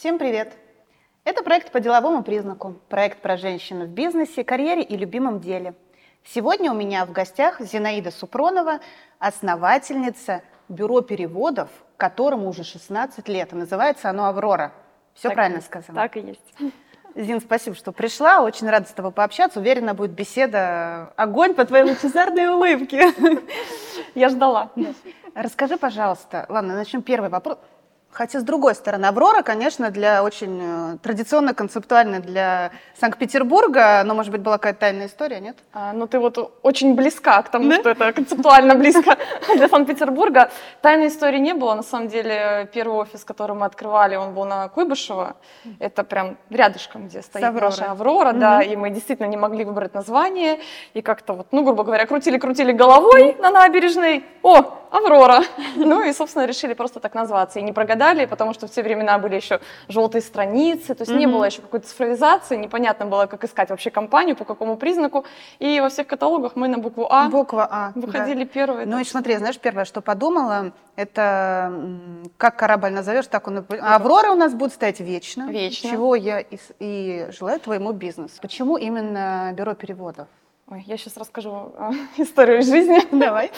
Всем привет! Это проект по деловому признаку, проект про женщину в бизнесе, карьере и любимом деле. Сегодня у меня в гостях Зинаида Супронова, основательница бюро переводов, которому уже 16 лет. И называется оно «Аврора». Все Так правильно сказала? Так и есть. Зин, спасибо, что пришла. Очень рада с тобой пообщаться. Уверена, будет беседа огонь по твоей лучезарной улыбке. Я ждала. Расскажи, пожалуйста, ладно, начнем первый вопрос. Хотя, с другой стороны, Аврора, конечно, для очень э, традиционно, концептуально для Санкт-Петербурга, но, может быть, была какая-то тайная история, нет? А, ну, ты вот очень близка к тому, Да? что это концептуально близко для Санкт-Петербурга. Тайной истории не было. На самом деле, первый офис, который мы открывали, он был на Куйбышево. Это прям рядышком, где стоит Авророй. наша Аврора, да. И мы действительно не могли выбрать название. И как-то вот, ну, грубо говоря, крутили-крутили головой на набережной. О, Аврора. Ну и, собственно, решили просто так назваться. И не прогадали, потому что в те времена были еще желтые страницы, то есть не Мгм. было еще какой-то цифровизации, непонятно было, как искать вообще компанию, по какому признаку. И во всех каталогах мы на букву А Буква А. да. выходили первые. Ну и смотри, знаешь, первое, что подумала, это как корабль назовешь, так он А Аврора у нас будет стоять вечно. Вечно. Чего я и, и желаю твоему бизнесу. Почему именно бюро переводов? Ой, я сейчас расскажу а, историю из жизни. Давай.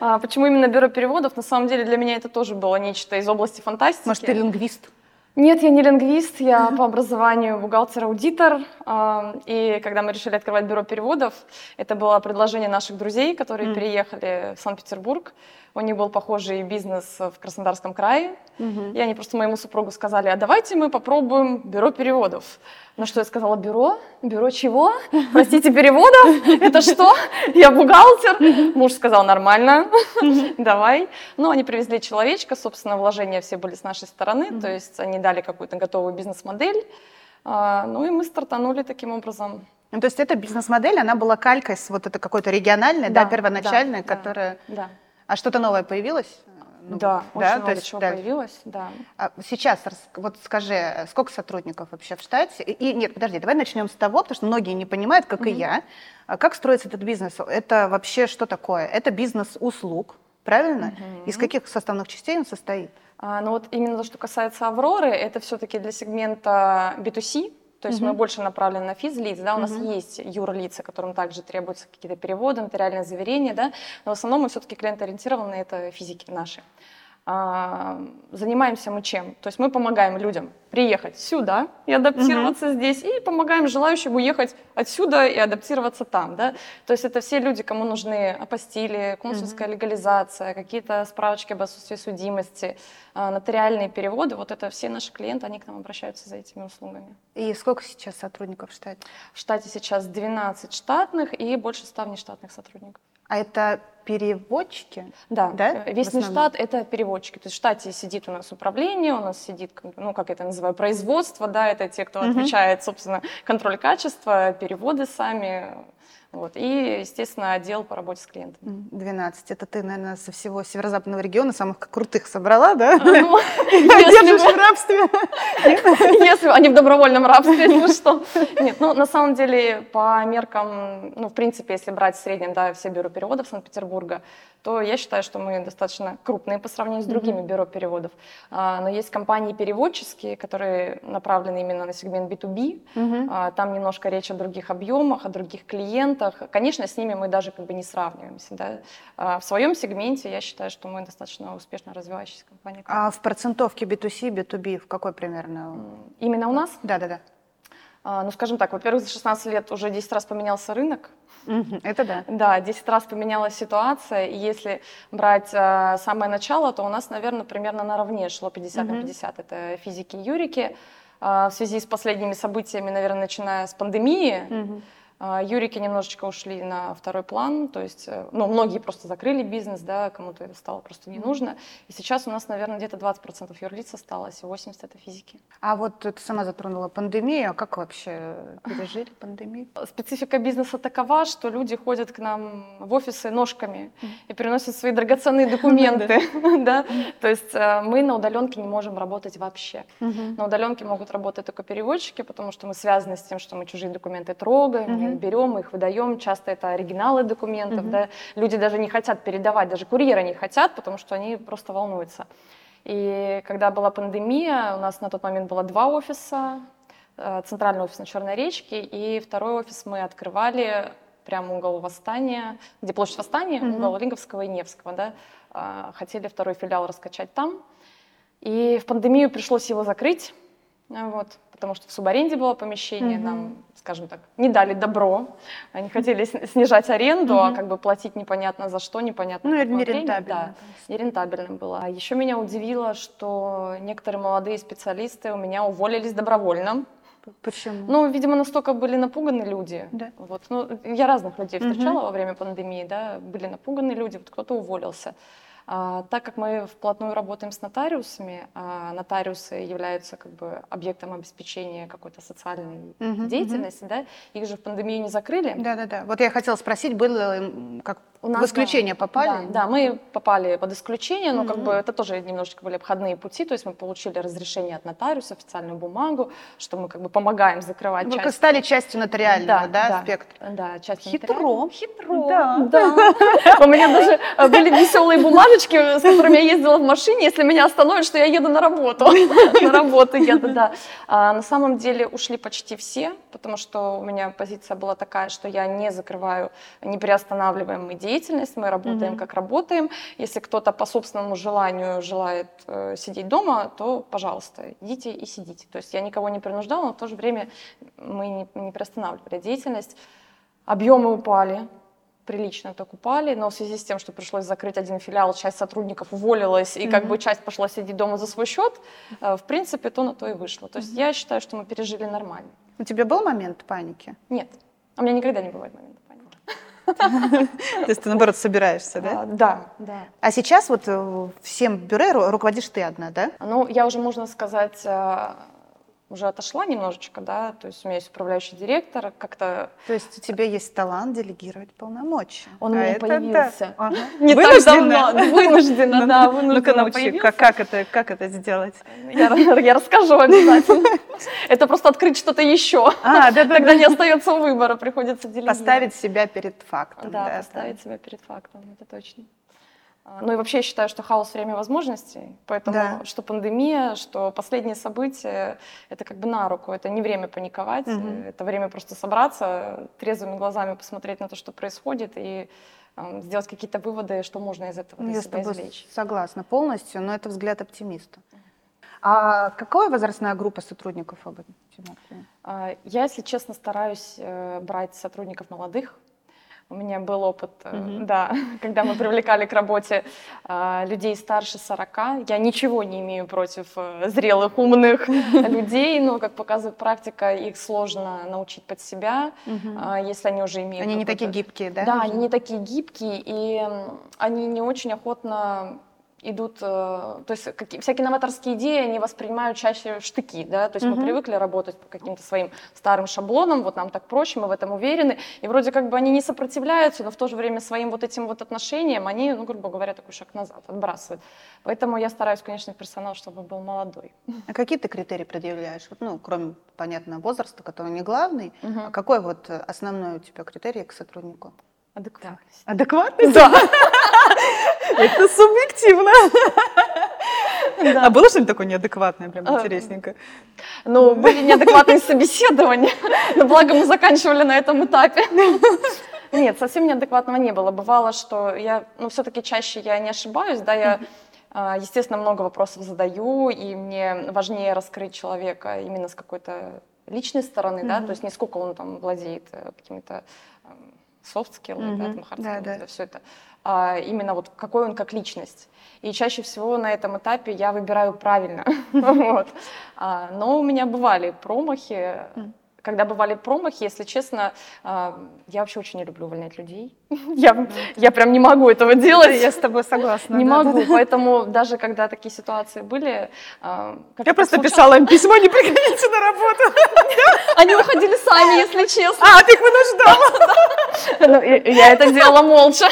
А, почему именно бюро переводов? На самом деле для меня это тоже было нечто из области фантастики. Может, ты лингвист? Нет, я не лингвист, я по образованию бухгалтер-аудитор. А, И когда мы решили открывать бюро переводов, это было предложение наших друзей, которые переехали в Санкт-Петербург. У них был похожий бизнес в Краснодарском крае. Мгм. И они просто моему супругу сказали, а давайте мы попробуем бюро переводов. На что я сказала, бюро? Бюро чего? Простите, переводов? Это что? Я бухгалтер? Муж сказал, нормально, давай. Ну, они привезли человечка, собственно, вложения все были с нашей стороны, то есть они дали какую-то готовую бизнес-модель. А, Ну и мы стартанули таким образом. Ну, то есть эта бизнес-модель, она была калькой с вот это какой-то региональной, да, Да, первоначальной, да, да. которая... Да, А что-то новое появилось? Ну, да, да, очень то много есть, чего да. появилось, да. А сейчас, вот скажи, сколько сотрудников вообще в штате? И, и нет, подожди, давай начнем с того, потому что многие не понимают, как и Мгм. я, а как строится этот бизнес. Это вообще что такое? Это бизнес услуг, правильно? Мгм. Из каких составных частей он состоит? А, ну вот именно то, что касается Авроры, это все-таки для сегмента B2C, то есть Мгм. мы больше направлены на физлиц, да, у нас Мгм. есть юрлица, которым также требуются какие-то переводы, нотариальные заверения, да, но в основном мы все-таки клиентоориентированы, это физики наши. А, занимаемся мы чем? То есть мы помогаем людям приехать сюда и адаптироваться здесь, и помогаем желающим уехать отсюда и адаптироваться там, да. То есть это все люди, кому нужны апостили, консульская легализация, какие-то справочки об отсутствии судимости, а, нотариальные переводы. Вот это все наши клиенты, они к нам обращаются за этими услугами. И сколько сейчас сотрудников в штате? В штате сейчас 12 штатных и больше 100 внештатных сотрудников. А это переводчики? Да, Да, э, весь в основном? штат это переводчики. То есть в штате сидит у нас управление, у нас сидит, ну как это называю, производство, да, это те, кто Мгм. отвечает, собственно, контроль качества, переводы сами, вот, и, естественно, отдел по работе с клиентами. М, 12. Это ты, наверное, со всего северо-западного региона самых крутых собрала, да? Ну, Держишь в рабстве. если они в добровольном рабстве, ну что. Нет, ну на самом деле по меркам, ну в принципе, если брать в среднем, да, все бюро переводов Санкт-Петербурга, то я считаю, что мы достаточно крупные по сравнению с другими бюро переводов. А, Но есть компании переводческие, которые направлены именно на сегмент B2B. Мгм. А, Там немножко речь о других объемах, о других клиентах. Конечно, с ними мы даже как бы не сравниваемся. Да? А В своем сегменте я считаю, что мы достаточно успешно развивающаяся компания. А в процентовке B2C, B2B в какой примерно? Именно у нас, Да-да-да. а, ну скажем так, во-первых, за 16 лет уже 10 раз поменялся рынок. Это да. Да, 10 раз поменялась ситуация, и если брать а, самое начало, то у нас, наверное, примерно наравне шло 50 на Мгм. 50. Это физики и юрики. А, в связи с последними событиями, наверное, начиная с пандемии. А, Юрики немножечко ушли на второй план, то есть, э, ну, многие просто закрыли бизнес, да, кому-то это стало просто не нужно. И сейчас у нас, наверное, где-то 20% юрлиц осталось, и 80% это физики. А вот ты сама затронула пандемию. А как вообще пережили пандемию? Специфика бизнеса такова, что люди ходят к нам в офисы ножками и приносят свои драгоценные документы, да, то есть э, мы на удаленке не можем работать вообще. На удаленке могут работать только переводчики, потому что мы связаны с тем, что мы чужие документы трогаем, мы берем, их выдаем. Часто это оригиналы документов. Мгм. Да? Люди даже не хотят передавать, даже курьеры не хотят, потому что они просто волнуются. И когда была пандемия, у нас на тот момент было два офиса, э, центральный офис на Черной речке, и второй офис мы открывали прямо угол Восстания, где площадь Восстания, mm-hmm. угол Лиговского и Невского, да, а, хотели второй филиал раскачать там. И в пандемию пришлось его закрыть, вот, потому что в субаренде было помещение, mm-hmm. нам, скажем так, не дали добро, они хотели снижать аренду, mm-hmm. а как бы платить непонятно за что, непонятно. Ну, это нерентабельно. Да, нерентабельно было. А еще меня удивило, что некоторые молодые специалисты у меня уволились добровольно. Почему? Ну, видимо, настолько были напуганы люди. Да. Вот. Ну, я разных людей встречала угу. во время пандемии, да, были напуганы люди, вот кто-то уволился. А, так как мы вплотную работаем с нотариусами, а нотариусы являются как бы объектом обеспечения какой-то социальной uh-huh, деятельности, uh-huh. да, их же в пандемию не закрыли. Да-да-да. Вот я хотела спросить, было как у нас, в исключение да, попали? Да, да, мы попали под исключение, но mm-hmm. как бы это тоже немножечко были обходные пути, то есть мы получили разрешение от нотариуса, официальную бумагу, что мы как бы помогаем закрывать Вы часть. стали частью нотариального, да, да, да аспекта? Да, частью Хитро. Хитро. Да. да. У меня даже э, были веселые бумажечки, с которыми я ездила в машине, если меня остановят, что я еду на работу. На работу еду, да. А на самом деле ушли почти все, потому что у меня позиция была такая, что я не закрываю неприостанавливаемые деятельность, мы работаем как работаем. Если кто-то по собственному желанию желает э, сидеть дома, то, пожалуйста, идите и сидите. То есть я никого не принуждала, но в то же время мы не, не приостанавливали деятельность. Объемы упали, прилично так упали, но в связи с тем, что пришлось закрыть один филиал, часть сотрудников уволилась, и mm-hmm. как бы часть пошла сидеть дома за свой счет, э, в принципе, то на то и вышло. То есть mm-hmm. я считаю, что мы пережили нормально. У тебя был момент паники? Нет. У меня никогда не бывает момента паники. То есть ты, наоборот, собираешься, да? А, да, да. А сейчас вот э, всем бюро руководишь ты одна, да? Ну, я уже, можно сказать, э, уже отошла немножечко, да, то есть у меня есть управляющий директор, как-то... То есть у тебя есть талант делегировать полномочия. Он а у меня это появился. Да. Ага. Не вынужденно. так давно, вынужденно, да, вынужденно Ну-ка научи, как, как, это, как это сделать? Я, я расскажу обязательно. Это просто открыть что-то еще. А, да, да, Тогда да. не остается выбора, приходится делегировать. Поставить себя перед фактом. Да, поставить себя перед фактом, это точно. А, ну и вообще я считаю, что хаос — время возможностей, поэтому да. что пандемия, что последние события — это как бы на руку, это не время паниковать, угу. это время просто собраться, трезвыми глазами посмотреть на то, что происходит, и э, сделать какие-то выводы, что можно из этого для я себя извлечь. согласна полностью, но это взгляд оптимиста. А какая возрастная группа сотрудников об этом? А, я, если честно, стараюсь э, брать сотрудников молодых, у меня был опыт, mm-hmm. да, когда мы привлекали к работе э, людей старше 40. Я ничего не имею против э, зрелых, умных людей, но, как показывает практика, их сложно научить под себя, mm-hmm. э, если они уже имеют... Они не такие гибкие, да? Да, они не такие гибкие, и они не очень охотно идут, э, то есть какие, всякие новаторские идеи, они воспринимают чаще штыки, да, то есть mm-hmm. мы привыкли работать по каким-то своим старым шаблонам, вот нам так проще, мы в этом уверены, и вроде как бы они не сопротивляются, но в то же время своим вот этим вот отношением они, ну, грубо говоря, такой шаг назад отбрасывают. Поэтому я стараюсь, конечно, персонал, чтобы был молодой. А какие ты критерии предъявляешь? Вот, ну, кроме, понятно, возраста, который не главный, mm-hmm. а какой вот основной у тебя критерий к сотруднику? Адекватность. Адекватность? Да. Это субъективно. Да. А было что-нибудь такое неадекватное, прям а, интересненько? Ну, были неадекватные собеседования, но благо мы заканчивали на этом этапе. Нет, совсем неадекватного не было. Бывало, что я, ну, все-таки чаще я не ошибаюсь, да, я, а, естественно, много вопросов задаю, и мне важнее раскрыть человека именно с какой-то личной стороны, да, то есть не сколько он там владеет э, какими-то soft skills, mm-hmm. да, там hard да, да. все это, именно вот какой он как личность. И чаще всего на этом этапе я выбираю правильно, а, но у меня бывали промахи, когда бывали промахи, если честно, а, я вообще очень не люблю увольнять людей. Я, я прям не могу этого делать. Я с тобой согласна. Не могу, поэтому даже когда такие ситуации были... А, я просто писала им письмо, не приходите на работу. Они уходили сами, если честно. А, ты их вынуждала. Ну, я это делала молча.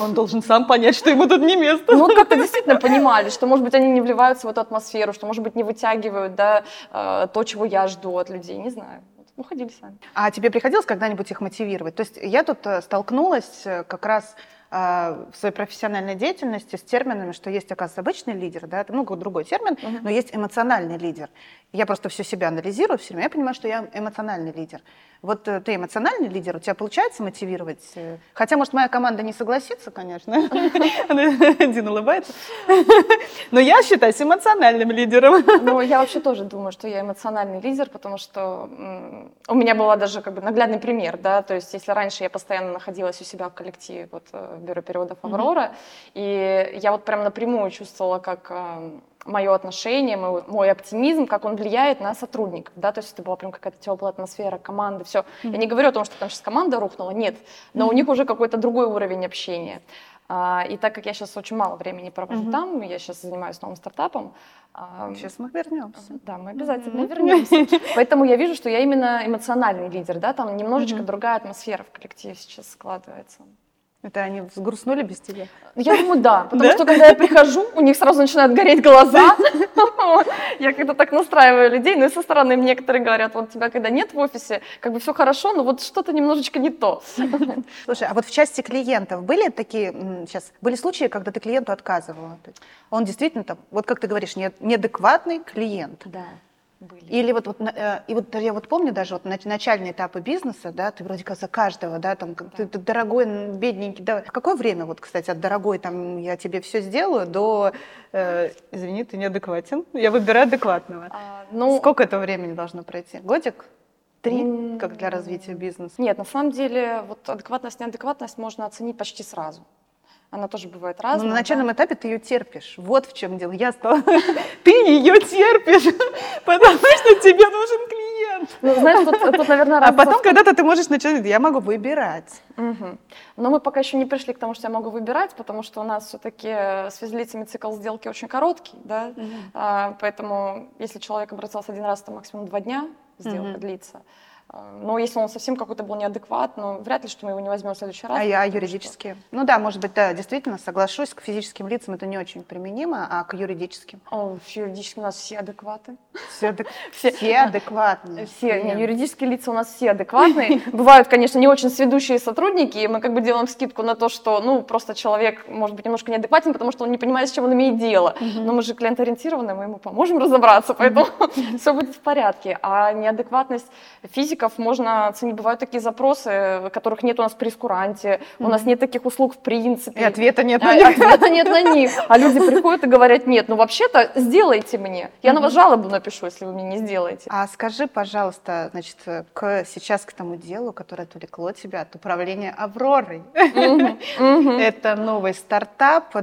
Он должен сам понять, что ему тут не место. Ну, как-то действительно понимали, что, может быть, они не вливаются в эту атмосферу, что, может быть, не вытягивают да, э, то, чего я жду от людей, не знаю. Ну, ходили сами. А тебе приходилось когда-нибудь их мотивировать? То есть я тут э, столкнулась э, как раз в своей профессиональной деятельности с терминами, что есть, оказывается, обычный лидер, да, это, ну, другой термин, uh-huh. но есть эмоциональный лидер. Я просто все себя анализирую, все время я понимаю, что я эмоциональный лидер. Вот э, ты эмоциональный лидер, у тебя получается мотивировать? Э, хотя, может, моя команда не согласится, конечно. Один улыбается. Но я считаюсь эмоциональным лидером. Ну, я вообще тоже думаю, что я эмоциональный лидер, потому что у меня была даже как бы наглядный пример, да, то есть если раньше я постоянно находилась у себя в коллективе вот э, бюро переводов «Аврора», и я вот прям напрямую чувствовала, как мое отношение, мой, мой оптимизм, как он влияет на сотрудников, да, то есть это была прям какая-то теплая атмосфера, команда, все. Mm-hmm. Я не говорю о том, что там сейчас команда рухнула, нет, но mm-hmm. у них уже какой-то другой уровень общения. А, и так как я сейчас очень мало времени провожу mm-hmm. там, я сейчас занимаюсь новым стартапом. Сейчас мы вернемся. Да, мы обязательно mm-hmm. вернемся. Поэтому я вижу, что я именно эмоциональный лидер, да, там немножечко mm-hmm. другая атмосфера в коллективе сейчас складывается. Это они взгрустнули без тебя? Я думаю, да. Потому да? что когда я прихожу, у них сразу начинают гореть глаза. Я как-то так настраиваю людей. Ну и со стороны некоторые говорят, вот тебя когда нет в офисе, как бы все хорошо, но вот что-то немножечко не то. Слушай, а вот в части клиентов были такие, сейчас, были случаи, когда ты клиенту отказывала? Он действительно там, вот как ты говоришь, неадекватный клиент. Да были. Или вот, вот, э, и вот я вот помню даже вот начальные этапы бизнеса, да, ты вроде как за каждого, да, там, да. Ты, ты дорогой, бедненький, да. В какое время, вот, кстати, от дорогой, там, я тебе все сделаю, до, э, извини, ты неадекватен, я выбираю адекватного. А, ну, Сколько это времени должно пройти? Годик? Три, как для развития бизнеса? Нет, на самом деле, вот адекватность, неадекватность можно оценить почти сразу она тоже бывает разная. Но на начальном да? этапе ты ее терпишь. Вот в чем дело. Я стала... ты ее терпишь, потому что тебе нужен клиент. Ну, знаешь, тут, тут наверное, А потом когда-то ты можешь начать, я могу выбирать. Угу. Но мы пока еще не пришли к тому, что я могу выбирать, потому что у нас все-таки с физлицами цикл сделки очень короткий, да, угу. а, поэтому если человек обратился один раз, то максимум два дня сделка угу. длится. Но если он совсем какой-то был неадекват, ну, вряд ли, что мы его не возьмем в следующий раз. А я юридические? Что... Ну да, может быть, да, действительно, соглашусь, к физическим лицам это не очень применимо, а к юридическим? О, в юридическим у нас все адекваты. Все, адек... все, все адекватные. Все, не, юридические лица у нас все адекватные. Бывают, конечно, не очень сведущие сотрудники, и мы как бы делаем скидку на то, что, ну, просто человек может быть немножко неадекватен, потому что он не понимает, с чем он имеет дело. Но мы же клиент-ориентированы, мы ему поможем разобраться, поэтому все будет в порядке. А неадекватность физика заказчиков можно оценить. Бывают такие запросы, которых нет у нас в прескуранте, mm-hmm. у нас нет таких услуг в принципе. И ответа нет на а, них. Ответа нет на них. А люди приходят и говорят, нет, ну вообще-то сделайте мне. Я на вас жалобу напишу, если вы мне не сделаете. А скажи, пожалуйста, значит, к, сейчас к тому делу, которое отвлекло тебя от управления Авророй. Это новый стартап,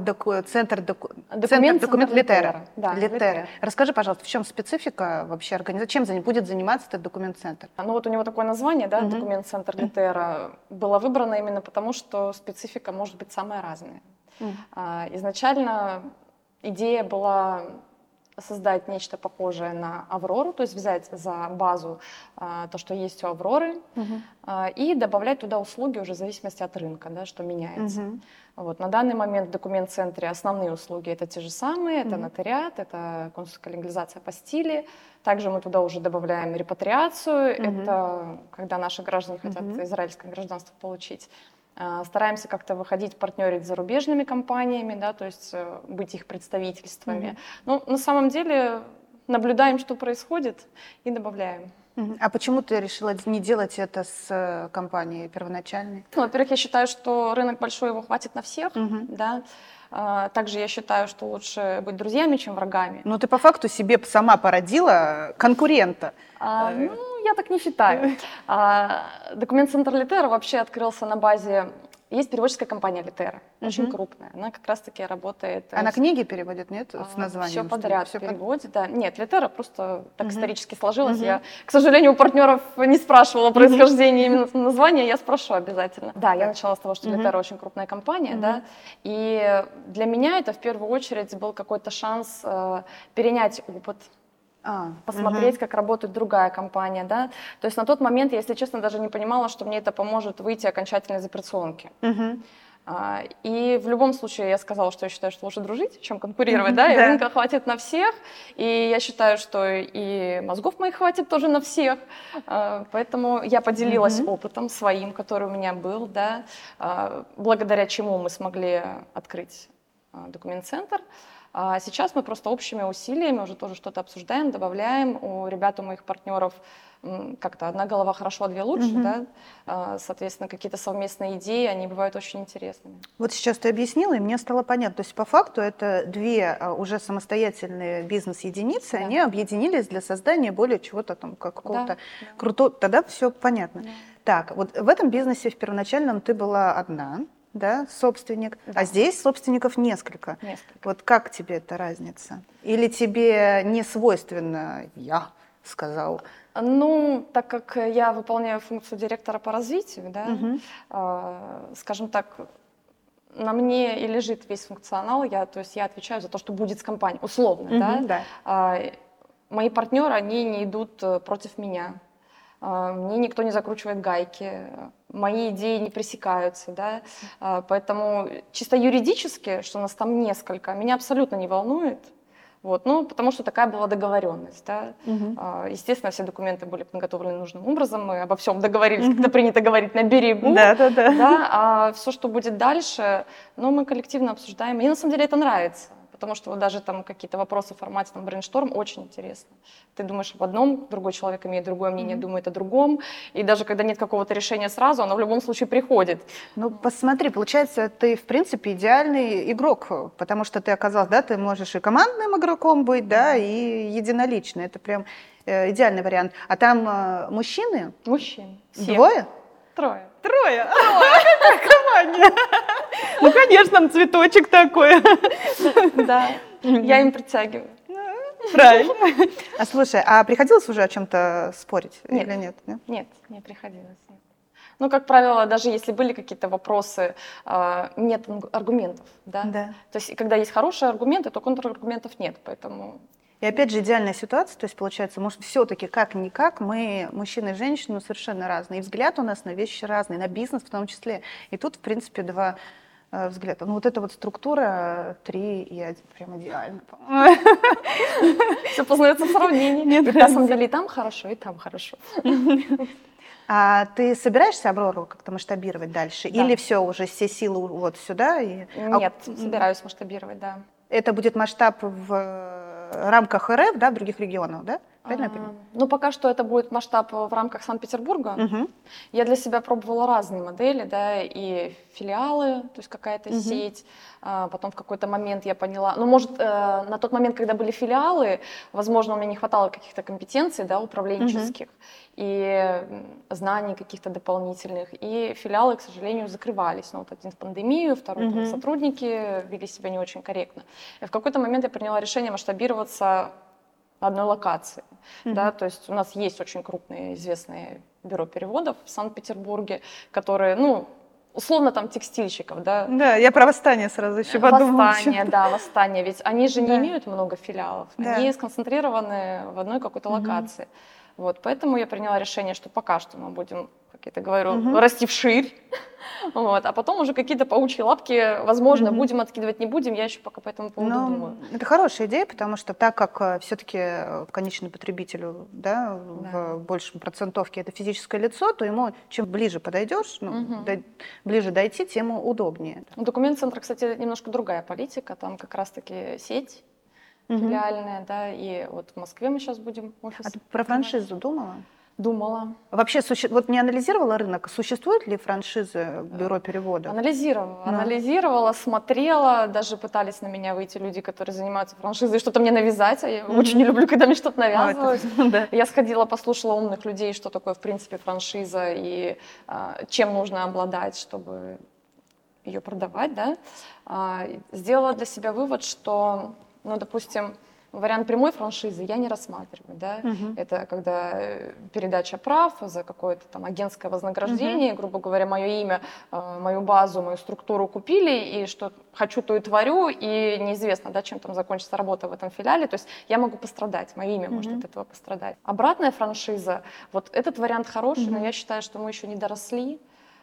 центр, доку, документ, Литера. Расскажи, пожалуйста, в чем специфика вообще организации, чем будет заниматься этот документ-центр? Ну вот у него такое название, да, mm-hmm. документ-центр Литера, было выбрано именно потому, что специфика может быть самая разная. Mm-hmm. Изначально идея была создать нечто похожее на Аврору, то есть взять за базу а, то, что есть у Авроры, uh-huh. а, и добавлять туда услуги уже в зависимости от рынка, да, что меняется. Uh-huh. Вот, на данный момент в документ-центре основные услуги это те же самые, это uh-huh. нотариат, это консульская легализация по стиле. Также мы туда уже добавляем репатриацию, uh-huh. это когда наши граждане хотят uh-huh. израильское гражданство получить. А, стараемся как-то выходить, партнерить с зарубежными компаниями, да, то есть э, быть их представительствами. Mm-hmm. Ну, на самом деле наблюдаем, что происходит, и добавляем. А почему ты решила не делать это с э, компанией первоначальной? Ну, во-первых, я считаю, что рынок большой, его хватит на всех, угу. да. А, также я считаю, что лучше быть друзьями, чем врагами. Ну, ты по факту себе сама породила конкурента. А, э, ну, я так не считаю. А, документ-центр Литера вообще открылся на базе есть переводческая компания Литера, очень угу. крупная. Она как раз-таки работает... Она с... книги переводит, нет, с а, названием? Все подряд все переводит, под... да. Нет, Литера просто так угу. исторически сложилось. Угу. Я, к сожалению, у партнеров не спрашивала о происхождении именно названия, я спрошу обязательно. Да, я начала с того, что угу. Литера очень крупная компания, угу. да, и для меня это в первую очередь был какой-то шанс э, перенять опыт а, посмотреть, угу. как работает другая компания, да. То есть на тот момент я, если честно, даже не понимала, что мне это поможет выйти окончательно из операционки. Угу. А, и в любом случае я сказала, что я считаю, что лучше дружить, чем конкурировать, да, и да. рынка хватит на всех, и я считаю, что и мозгов моих хватит тоже на всех, а, поэтому я поделилась mm-hmm. опытом своим, который у меня был, да, а, благодаря чему мы смогли открыть документ-центр. А сейчас мы просто общими усилиями уже тоже что-то обсуждаем, добавляем. У ребят, у моих партнеров как-то одна голова хорошо, а две лучше, mm-hmm. да, а, соответственно, какие-то совместные идеи, они бывают очень интересными. Вот сейчас ты объяснила, и мне стало понятно, то есть по факту это две а, уже самостоятельные бизнес-единицы, да. они объединились для создания более чего-то там, какого-то да. крутого, тогда все понятно. Да. Так, вот в этом бизнесе в первоначальном ты была одна, да, собственник, да. а здесь собственников несколько. несколько. Вот как тебе эта разница? Или тебе не свойственно «я сказал»? Ну, так как я выполняю функцию директора по развитию, да, угу. э, скажем так, на мне и лежит весь функционал, я, то есть я отвечаю за то, что будет с компанией, условно, угу, да. да. Э, мои партнеры, они не идут э, против меня. Э, мне никто не закручивает гайки мои идеи не пресекаются, да, а, поэтому чисто юридически, что у нас там несколько, меня абсолютно не волнует, вот, ну, потому что такая была договоренность, да. Угу. Естественно, все документы были подготовлены нужным образом, мы обо всем договорились, угу. как это принято говорить, на берегу. Да, да, да. да а все, что будет дальше, ну, мы коллективно обсуждаем. Мне на самом деле это нравится потому что вот даже там какие-то вопросы в формате там брейншторм очень интересно. Ты думаешь об одном, другой человек имеет другое мнение, mm-hmm. думает о другом, и даже когда нет какого-то решения сразу, оно в любом случае приходит. Ну, посмотри, получается, ты, в принципе, идеальный игрок, потому что ты оказался, да, ты можешь и командным игроком быть, да, и единоличный, это прям э, идеальный вариант. А там э, мужчины? Мужчины. Двое? Трое. Трое? Трое. Ну, конечно, цветочек такой. Да, я им притягиваю. Правильно. А слушай, а приходилось уже о чем-то спорить нет. или нет? Нет, не приходилось. Нет. Ну, как правило, даже если были какие-то вопросы, а, нет аргументов, да? Да. То есть, когда есть хорошие аргументы, то контраргументов нет, поэтому и опять же идеальная ситуация, то есть получается, может, все-таки как-никак мы, мужчины и женщины, совершенно разные. И взгляд у нас на вещи разный, на бизнес в том числе. И тут, в принципе, два э, взгляда. Ну вот эта вот структура три и один прям идеально. Все познается в сравнении. На самом деле и там хорошо, и там хорошо. А ты собираешься Аврору как-то масштабировать дальше? Да. Или все, уже все силы вот сюда? И... Нет, а... собираюсь масштабировать, да. Это будет масштаб в рамках РФ, да, в других регионах, да? Правильно я понимаю? Ну, пока что это будет масштаб в рамках Санкт-Петербурга. Угу. Я для себя пробовала разные модели, да, и филиалы, то есть какая-то угу. сеть. А, потом в какой-то момент я поняла, ну, может, э, на тот момент, когда были филиалы, возможно, у меня не хватало каких-то компетенций, да, управленческих угу. и знаний каких-то дополнительных. И филиалы, к сожалению, закрывались. Ну, вот один в пандемию, второй угу. там, сотрудники вели себя не очень корректно. И в какой-то момент я приняла решение масштабироваться одной локации. Mm-hmm. Да, то есть у нас есть очень крупные известные бюро переводов в Санкт-Петербурге, которые, ну, условно там текстильщиков, да. Да, я про восстание сразу еще подумала. Восстание, да, восстание. Ведь они же не имеют много филиалов, да. они сконцентрированы в одной какой-то угу. локации. Вот, поэтому я приняла решение, что пока что мы будем как я говорю, угу. расти вширь. Вот. А потом уже какие-то паучьи лапки, возможно, угу. будем откидывать, не будем, я еще пока по этому поводу Но думаю. Это хорошая идея, потому что так как э, все-таки э, конечному потребителю да, да. в большем процентовке это физическое лицо, то ему чем ближе подойдешь, ну, угу. до, ближе дойти, тем удобнее. У документ-центра, кстати, немножко другая политика, там как раз-таки сеть филиальная, да, и вот в Москве мы сейчас будем офис. А ты про франшизу думала? Думала. Вообще, суще... вот не анализировала рынок, существуют ли франшизы бюро перевода? Анализировала, да. анализировала, смотрела, даже пытались на меня выйти люди, которые занимаются франшизой, что-то мне навязать, а я mm-hmm. очень не люблю, когда мне что-то навязывают. А, это... Я сходила, послушала умных людей, что такое в принципе франшиза и а, чем нужно обладать, чтобы ее продавать, да. А, сделала для себя вывод, что, ну, допустим, Вариант прямой франшизы я не рассматриваю. Да? Угу. Это когда э, передача прав за какое-то там агентское вознаграждение, угу. грубо говоря, мое имя, э, мою базу, мою структуру купили, и что хочу, то и творю, и неизвестно, да, чем там закончится работа в этом филиале. То есть я могу пострадать, мое имя угу. может от этого пострадать. Обратная франшиза, вот этот вариант хороший, угу. но я считаю, что мы еще не доросли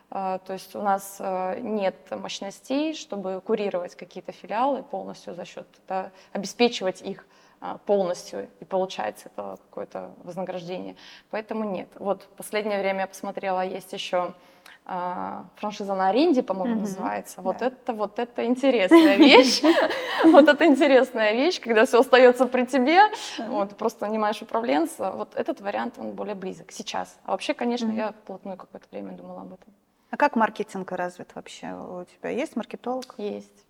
То есть у нас нет мощностей, чтобы курировать какие-то филиалы полностью за счет, да, обеспечивать их полностью и получать это какое-то вознаграждение. Поэтому нет. Вот в последнее время я посмотрела, есть еще а, франшиза на аренде, по-моему, mm-hmm. называется. Вот да. это, вот это интересная вещь. Вот это интересная вещь, когда все остается при тебе, вот просто нанимаешь управленца. Вот этот вариант, он более близок сейчас. А вообще, конечно, я вплотную какое-то время думала об этом. А как маркетинг развит вообще у тебя? Есть маркетолог? Есть.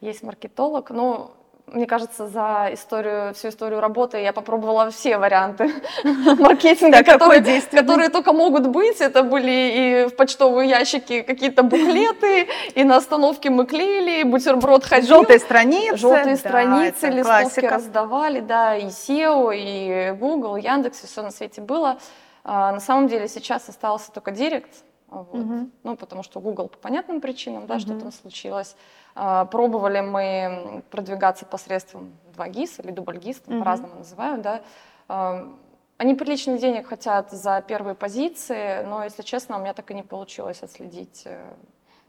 Есть маркетолог. Ну, мне кажется, за историю, всю историю работы я попробовала все варианты маркетинга, которые, которые только могут быть. Это были и в почтовые ящики какие-то буклеты, и на остановке мы клеили, и бутерброд ходил. Желтые страницы. Желтые страницы, листовки раздавали, да, и SEO, и Google, Яндекс, и все на свете было. А, на самом деле сейчас остался только Директ, вот. Угу. Ну, потому что Google по понятным причинам, да, угу. что там случилось. А, пробовали мы продвигаться посредством 2GIS или дубльгист, угу. по-разному называют, да. А, они приличных денег хотят за первые позиции, но, если честно, у меня так и не получилось отследить, э,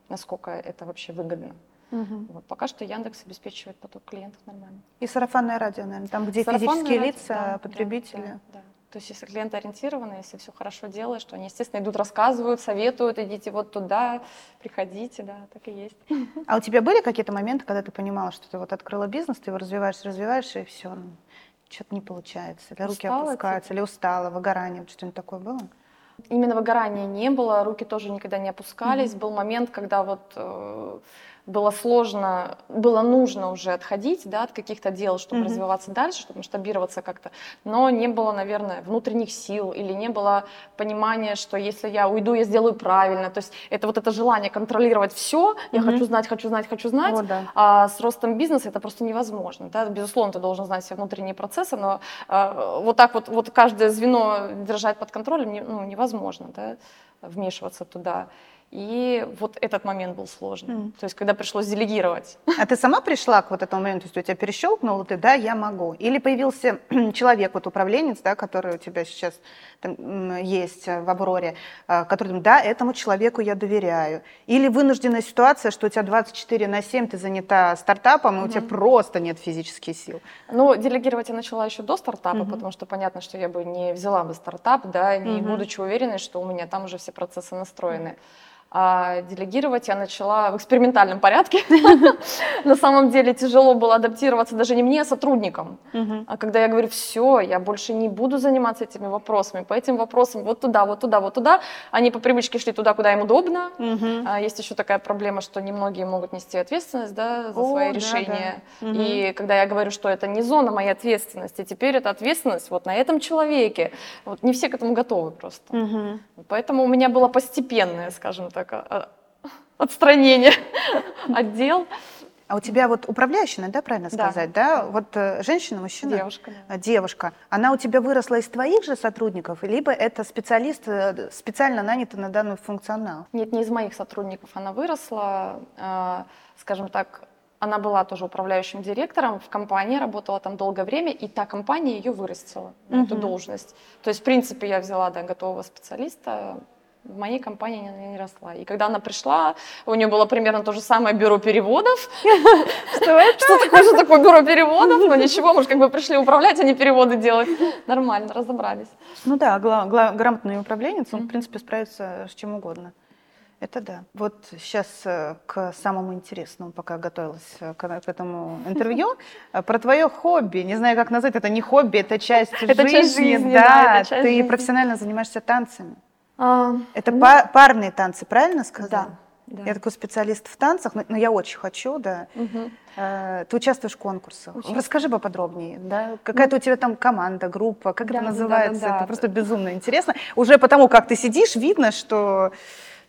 насколько это вообще выгодно. Угу. Вот, пока что Яндекс обеспечивает поток клиентов нормально. И сарафанное радио, наверное, там, где Сарафанное физические радио, лица, да, потребители. Да, да, да. То есть если клиент ориентированы, если все хорошо делаешь, то они, естественно, идут, рассказывают, советуют, идите вот туда, приходите, да, так и есть. А у тебя были какие-то моменты, когда ты понимала, что ты вот открыла бизнес, ты его развиваешь, развиваешь, и все, ну, что-то не получается, или руки устала, опускаются, типа? или устала, выгорание, что-нибудь такое было? Именно выгорания не было, руки тоже никогда не опускались. Mm-hmm. Был момент, когда вот э, было сложно, было нужно уже отходить да, от каких-то дел, чтобы mm-hmm. развиваться дальше, чтобы масштабироваться как-то, но не было, наверное, внутренних сил или не было понимания, что если я уйду, я сделаю правильно. То есть это вот это желание контролировать все, я mm-hmm. хочу знать, хочу знать, хочу знать, вот, да. а с ростом бизнеса это просто невозможно. Да? Безусловно, ты должен знать все внутренние процессы, но а, вот так вот, вот каждое звено держать под контролем ну, невозможно да? вмешиваться туда. И вот этот момент был сложный. Mm. То есть, когда пришлось делегировать. А ты сама пришла к вот этому моменту? То есть, у тебя перещелкнуло, ты, да, я могу. Или появился человек, вот управленец, да, который у тебя сейчас там, есть в Авроре, а, который думает, да, этому человеку я доверяю. Или вынужденная ситуация, что у тебя 24 на 7, ты занята стартапом, и mm-hmm. у тебя просто нет физических сил. Ну, делегировать я начала еще до стартапа, mm-hmm. потому что понятно, что я бы не взяла бы стартап, да, не mm-hmm. будучи уверенной, что у меня там уже все процессы настроены. Mm-hmm. А делегировать я начала в экспериментальном порядке. На самом деле тяжело было адаптироваться даже не мне, а сотрудникам. А когда я говорю, все, я больше не буду заниматься этими вопросами, по этим вопросам вот туда, вот туда, вот туда, они по привычке шли туда, куда им удобно. А есть еще такая проблема, что немногие могут нести ответственность за свои решения. И когда я говорю, что это не зона моей ответственности, теперь это ответственность вот на этом человеке. Вот не все к этому готовы просто. Поэтому у меня было постепенное, скажем так, так а, отстранение отдел. А у тебя вот управляющая, да, правильно сказать, да? да? Вот э, женщина, мужчина? Девушка, да. Э, девушка. Она у тебя выросла из твоих же сотрудников, либо это специалист, э, специально нанятый на данный функционал? Нет, не из моих сотрудников она выросла. Скажем так, она была тоже управляющим директором в компании, работала там долгое время, и та компания ее вырастила uh-huh. эту должность. То есть, в принципе, я взяла да, готового специалиста, в моей компании она не росла. И когда она пришла, у нее было примерно то же самое бюро переводов. Что это? Что такое, что такое бюро переводов? Ну ничего, мы же как бы пришли управлять, а не переводы делать. Нормально, разобрались. Ну да, грамотный управленец, он, в принципе, справится с чем угодно. Это да. Вот сейчас э, к самому интересному, пока готовилась э, к, этому интервью, э, про твое хобби. Не знаю, как назвать, это не хобби, это часть это жизни. Часть жизни да, да ты жизни. профессионально занимаешься танцами. А, это ну, парные танцы, правильно сказала? Да. Да. Я такой специалист в танцах, но, но я очень хочу, да. Угу. Ты участвуешь в конкурсах. Участвую. Расскажи поподробнее, да? Какая-то ну, у тебя там команда, группа, как да, это называется? Да, да, да. Это просто безумно интересно. Уже потому, как ты сидишь, видно, что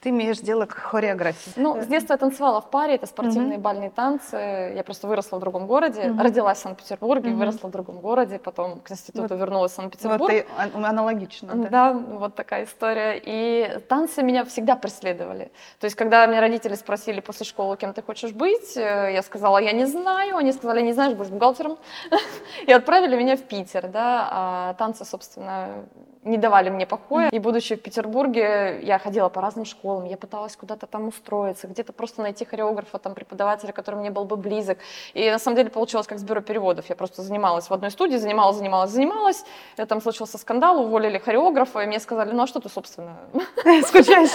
ты имеешь дело к хореографии. Ну, с детства я танцевала в паре, это спортивные mm-hmm. бальные танцы. Я просто выросла в другом городе, mm-hmm. родилась в Санкт-Петербурге, mm-hmm. выросла в другом городе, потом к институту вот. вернулась в Санкт-Петербург. Вот и аналогично. Да? да, вот такая история. И танцы меня всегда преследовали. То есть, когда меня родители спросили после школы, кем ты хочешь быть, э, я сказала, я не знаю. Они сказали, не знаешь, будешь бухгалтером. И отправили меня в Питер, да. А танцы, собственно, не давали мне покоя. И будучи в Петербурге, я ходила по разным школам, тяжелым. Я пыталась куда-то там устроиться, где-то просто найти хореографа, там, преподавателя, который мне был бы близок. И на самом деле получилось как с бюро переводов. Я просто занималась в одной студии, занималась, занималась, занималась. И там случился скандал, уволили хореографа, и мне сказали, ну а что ты, собственно, скучаешь?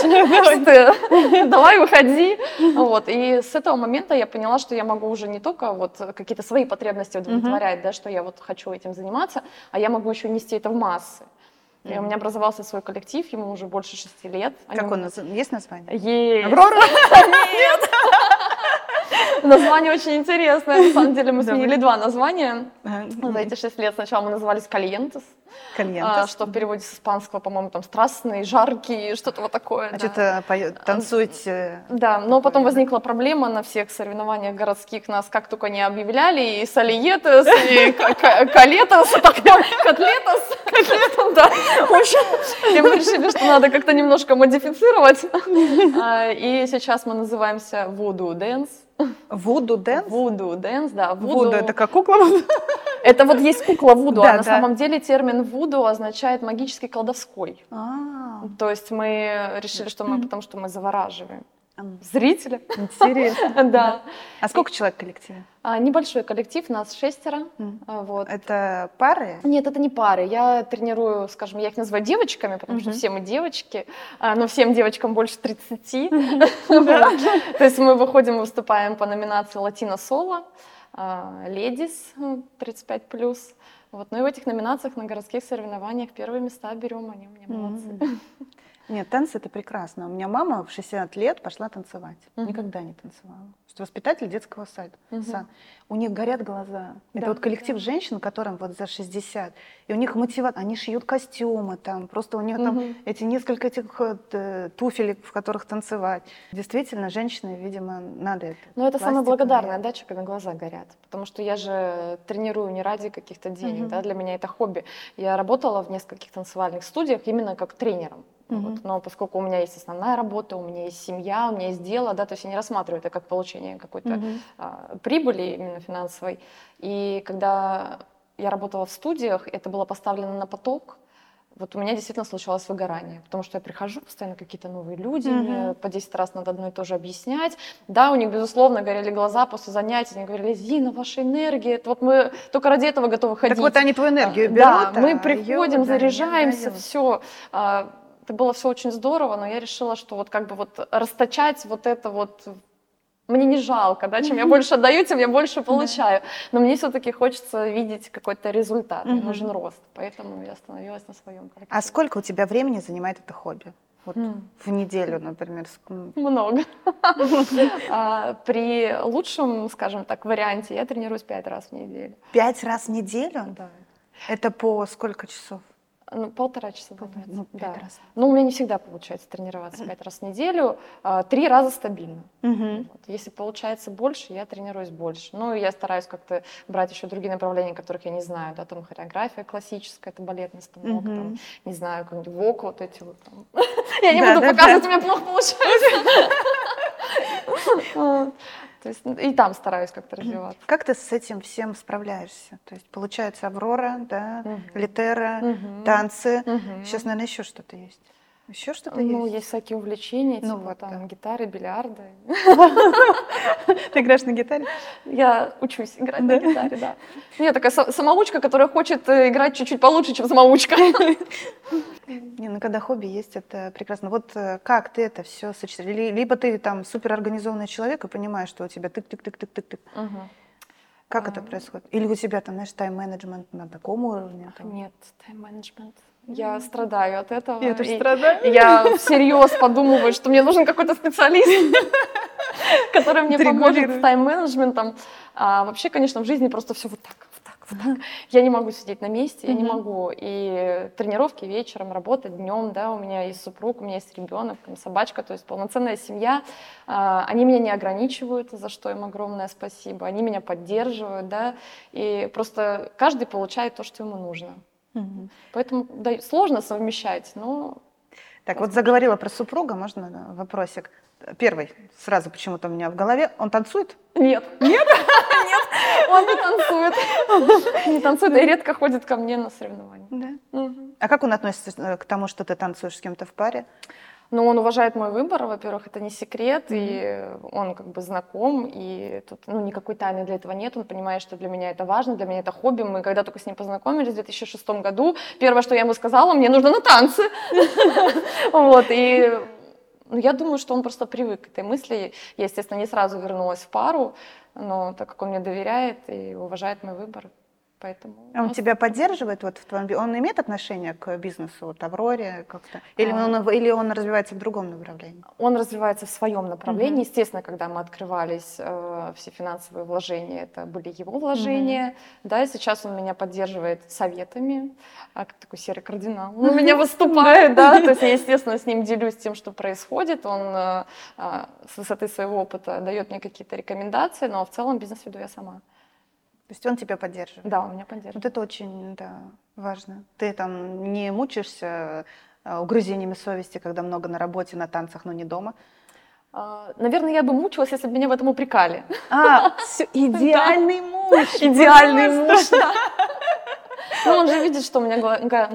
Давай, выходи. Вот. И с этого момента я поняла, что я могу уже не только вот какие-то свои потребности удовлетворять, да, что я вот хочу этим заниматься, а я могу еще нести это в массы. И у меня образовался свой коллектив, ему уже больше шести лет. Как он, есть название? Есть. Аврора? Нет. Название очень интересное. На самом деле мы сменили два названия за эти шесть лет. Сначала мы назывались «Кальентес», Кальентес. что в переводе с испанского, по-моему, там «страстный», «жаркий», что-то вот такое. А что-то танцуете? Да, но потом возникла проблема на всех соревнованиях городских, нас как только не объявляли, и «Салиетес», и «Калетес», «Котлетес», «Котлетес», да. В общем, и мы решили, что надо как-то немножко модифицировать. И сейчас мы называемся «Voodoo Dance», Voodoo Dance? Voodoo Dance, да. Вуду это как кукла? Это вот есть кукла вуду, Да, а на да. самом деле термин вуду означает магический колдовской. А, То есть мы решили, что мы, потому что мы завораживаем зрителя. Интересно. Да. А сколько человек в коллективе? А, Небольшой коллектив, нас шестеро. А, Вот. Это пары? Нет, это не пары. Я тренирую, скажем, я их называю девочками, потому что Мгм. все мы девочки, а, но всем девочкам больше 30. Вот. То есть мы выходим, выступаем по номинации «Латино соло», «Ледис» 35+. Вот. Ну и в этих номинациях на городских соревнованиях первые места берем, они у меня молодцы. Мгм. Нет, танцы это прекрасно. У меня мама в 60 лет пошла танцевать. Мгм. Никогда не танцевала. Что воспитатель детского сада. Са- У них горят глаза. Это Да, вот коллектив да. женщин, которым вот за 60. И у них мотивация. Они шьют костюмы там. Просто у них там Мгм. эти несколько этих э, туфелек, в которых танцевать. Действительно, женщины, видимо, надо это. Ну, это самое Пластика, благодарное, наверное. да, что когда глаза горят. Потому что я же тренирую не ради каких-то денег, Мгм. да, для меня это хобби. Я работала в нескольких танцевальных студиях именно как тренером. Мгм. Вот. Но поскольку у меня есть основная работа, у меня есть семья, у меня есть дело, да, то есть я не рассматриваю это как получение какой-то Мгм. а, прибыли именно финансовой. И когда я работала в студиях, это было поставлено на поток, вот у меня действительно случалось выгорание, потому что я прихожу, постоянно какие-то новые люди, Мгм. мне по 10 раз надо одно и то же объяснять. Да, у них, безусловно, горели глаза после занятий, они говорили, Зина, ваша энергия, это вот мы только ради этого готовы ходить. Так вот они твою энергию А, берут. Да, а мы приходим, да, не заряжаемся, дают. все. Это было все очень здорово, но я решила, что вот как бы вот расточать вот это вот мне не жалко, да, чем я больше отдаю, тем я больше получаю. Но мне все-таки хочется видеть какой-то результат, мне Мгм. нужен рост, поэтому я остановилась на своем коллективе. А сколько у тебя времени занимает это хобби? Вот в неделю, например. Много. А, При лучшем, скажем так, варианте я тренируюсь пять раз в неделю. Пять раз в неделю? Да. Это по сколько часов? Ну, полтора часа. занимается, Ну, да. раз. Ну, у меня не всегда получается тренироваться пять раз в неделю, а, три раза стабильно. Мгм. Вот. Если получается больше, я тренируюсь больше. Ну, и я стараюсь как-то брать еще другие направления, которых я не знаю, да, там хореография классическая, это балетный станок, Мгм. там, не знаю, какой-нибудь вок, вот эти вот там. Я не буду показывать, у меня плохо получается. То есть ну, и там стараюсь как-то развиваться. Как ты с этим всем справляешься? То есть получается Аврора, да, Мгм. литера, Мгм. танцы. Мгм. Сейчас, наверное, еще что-то есть. Еще что-то Ну, есть? есть всякие увлечения, Ну типа вот, там да. гитары, бильярды. Ты играешь на гитаре? Я учусь играть на гитаре, да. Ну, Я такая са- самоучка, которая хочет э, играть чуть-чуть получше, чем самоучка. Не, ну когда хобби есть, это прекрасно. Вот э, как ты это все сочетаешь? Ли- Либо ты там суперорганизованный человек и понимаешь, что у тебя тык-тык-тык-тык-тык. Как это происходит? Или у тебя там, знаешь, тайм-менеджмент на таком уровне? Нет, тайм-менеджмент. Я страдаю от этого. Я тоже страдаю. Я всерьез подумываю, что мне нужен какой-то специалист, который мне поможет с тайм-менеджментом. А вообще, конечно, в жизни просто все вот так, вот так, вот так. Я не могу сидеть на месте, я не могу. И тренировки вечером, работать днем, да, у меня есть супруг, у меня есть ребенок, собачка, то есть полноценная семья. А, Они меня не ограничивают, за что им огромное спасибо. Они меня поддерживают, да, и просто каждый получает то, что ему нужно. Поэтому да, сложно совмещать, но Так, вот заговорила про супруга, можно вопросик? Первый, сразу почему-то у меня в голове. Он танцует? нет. Нет? Нет, он не танцует. Не танцует и редко ходит ко мне на соревнования. Да. А как он относится э, к тому, что ты танцуешь с кем-то в паре? Ну, он уважает мой выбор, во-первых, это не секрет, mm-hmm. и он как бы знаком, и тут, ну, никакой тайны для этого нет, он понимает, что для меня это важно, для меня это хобби. Мы когда только с ним познакомились в 2006 году, первое, что я ему сказала, мне нужно на танцы. Вот, и ну, я думаю, что он просто привык к этой мысли. Я, естественно, не сразу вернулась в пару, но так как он мне доверяет и уважает мой выбор, Поэтому а он тебя поддерживает вот в твоем Он имеет отношение к бизнесу, вот Авроре как-то? Или, а... он, или он развивается в другом направлении? Он развивается в своем направлении. Угу. Естественно, когда мы открывались, э, все финансовые вложения, это были его вложения. Угу. Да, и сейчас он меня поддерживает советами, а, как такой серый кардинал. Он у меня выступает, да, то есть я, естественно, с ним делюсь тем, что происходит. Он э, э, с высоты своего опыта дает мне какие-то рекомендации, но в целом бизнес веду я сама. То есть он тебя поддерживает? Да, он меня поддерживает. Вот это очень да, важно. Ты там не мучаешься э, угрызениями совести, когда много на работе, на танцах, но не дома? А, наверное, я бы мучилась, если бы меня в этом упрекали. А, идеальный муж! Идеальный муж. Ну, он же видит, что у меня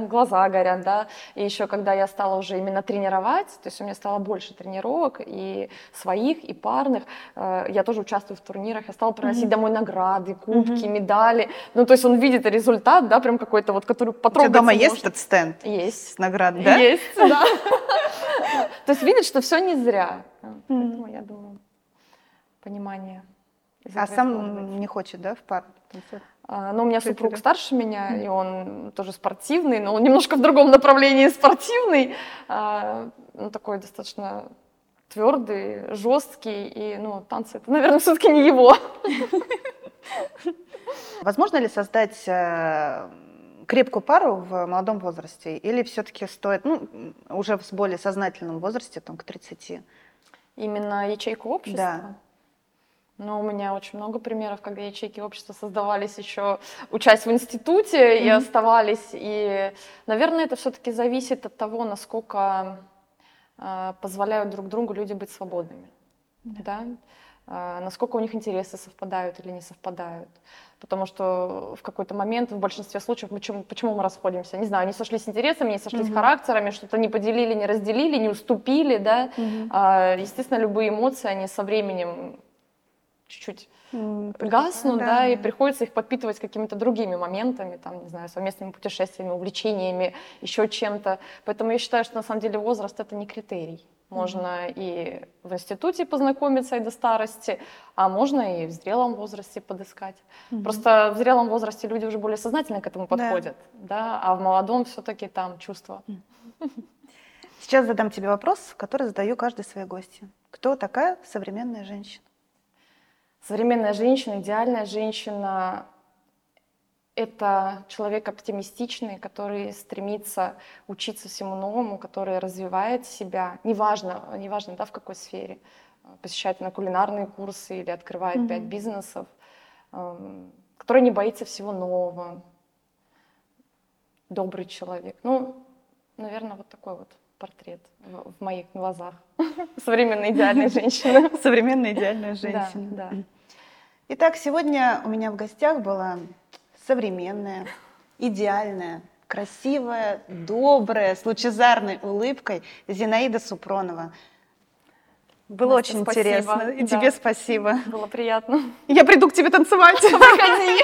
глаза горят, да. И еще, когда я стала уже именно тренировать, то есть у меня стало больше тренировок, и своих, и парных. Э, я тоже участвую в турнирах, я стала приносить mm-hmm. домой награды, кубки, mm-hmm. медали. Ну, то есть он видит результат, да, прям какой-то вот, который потрогать У тебя дома есть этот стенд? Есть. С наград, да? Есть, да. То есть видит, что все не зря. Поэтому, я думаю, понимание. А сам не хочет, да, в? А, но у меня супруг старше меня, и он тоже спортивный, но он немножко в другом направлении спортивный. А, ну, такой достаточно твердый, жесткий, и, ну, танцы, это, наверное, все-таки не его. Возможно ли создать э, крепкую пару в молодом возрасте? Или все-таки стоит, ну, уже в более сознательном возрасте, там, к 30? Именно ячейку общества? Да. Ну, у меня очень много примеров, когда ячейки общества создавались еще, учась в институте, mm-hmm. и оставались. И, наверное, это все-таки зависит от того, насколько э, позволяют друг другу люди быть свободными. Mm-hmm. Да? Э, насколько у них интересы совпадают или не совпадают. Потому что в какой-то момент, в большинстве случаев, почему, почему мы расходимся? Не знаю, не сошлись интересами, не сошлись mm-hmm. характерами, что-то не поделили, не разделили, не уступили, да. Mm-hmm. Э, естественно, любые эмоции, они со временем чуть-чуть гаснут, да, да, и приходится их подпитывать какими-то другими моментами, там, не знаю, совместными путешествиями, увлечениями, еще чем-то. Поэтому я считаю, что на самом деле возраст это не критерий. Можно mm-hmm. и в институте познакомиться и до старости, а можно и в зрелом возрасте подыскать. Mm-hmm. Просто в зрелом возрасте люди уже более сознательно к этому подходят, да, да а в молодом все-таки там чувства. Сейчас задам тебе вопрос, который задаю каждой своей гости. Кто такая современная женщина? Современная женщина, идеальная женщина — это человек оптимистичный, который стремится учиться всему новому, который развивает себя, неважно, неважно да, в какой сфере, посещает на кулинарные курсы или открывает mm-hmm. пять бизнесов, эм, который не боится всего нового, добрый человек. Ну, наверное, вот такой вот портрет в, моих глазах современной идеальной женщины. Современная идеальная женщина. Да, да. Итак, сегодня у меня в гостях была современная, идеальная, красивая, добрая, с лучезарной улыбкой Зинаида Супронова. Было Настя, очень спасибо. интересно. И да. тебе спасибо. Было приятно. Я приду к тебе танцевать. Приходи.